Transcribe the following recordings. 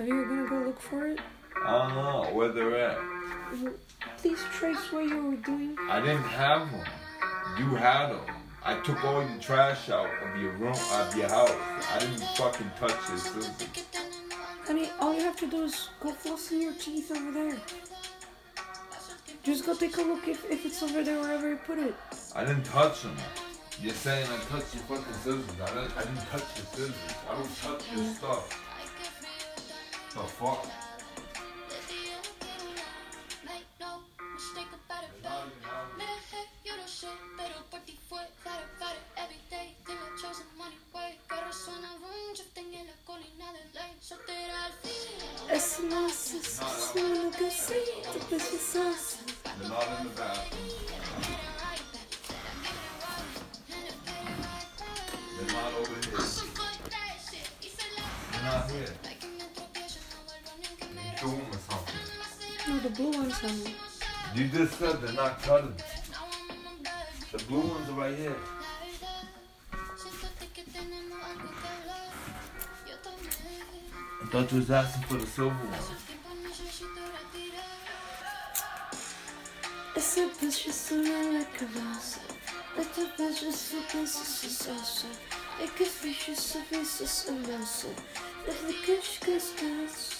Are you gonna go look for it? I don't know where they're at. Please trace what you were doing. I didn't have them. You had them. I took all the trash out of your room, out of your house. I didn't fucking touch your scissors. Honey, all you have to do is go flossing your teeth over there. Just go take a look if, if it's over there wherever you put it. I didn't touch them. You're saying I touched your fucking scissors. I didn't, I didn't touch your scissors. I don't touch your Yeah. stuff. The fuck? Essa nossa, essa nunca sei, depois que só. They're not in the bathroom. They're not over here. They're not here. Do them or something. No, the blue one's honey. You just said they're not cutting. The blue ones are right here. I thought you was asking for the silver one. Essa bicha suena na cabeça. Essa bicha só pensa sucesso. É que ficha só pensa semelhança. Desde que esqueces. Sí,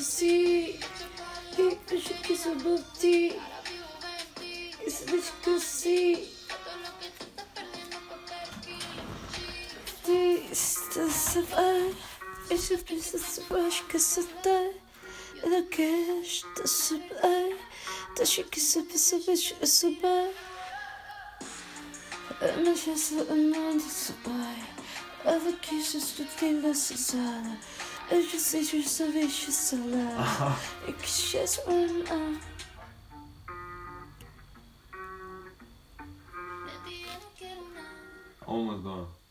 esqueci. Eu esqueci de e se eu esqueci. Estás a ver? Eu já preciso esquecer-te. Ela quer te saber. Deixa que saber, saber, saber. Mas essa amante saber. Ela quis escutar-me, Susana. Sala. Eu já sei, já sabes, já sei lá. É que já é uma. Almost done.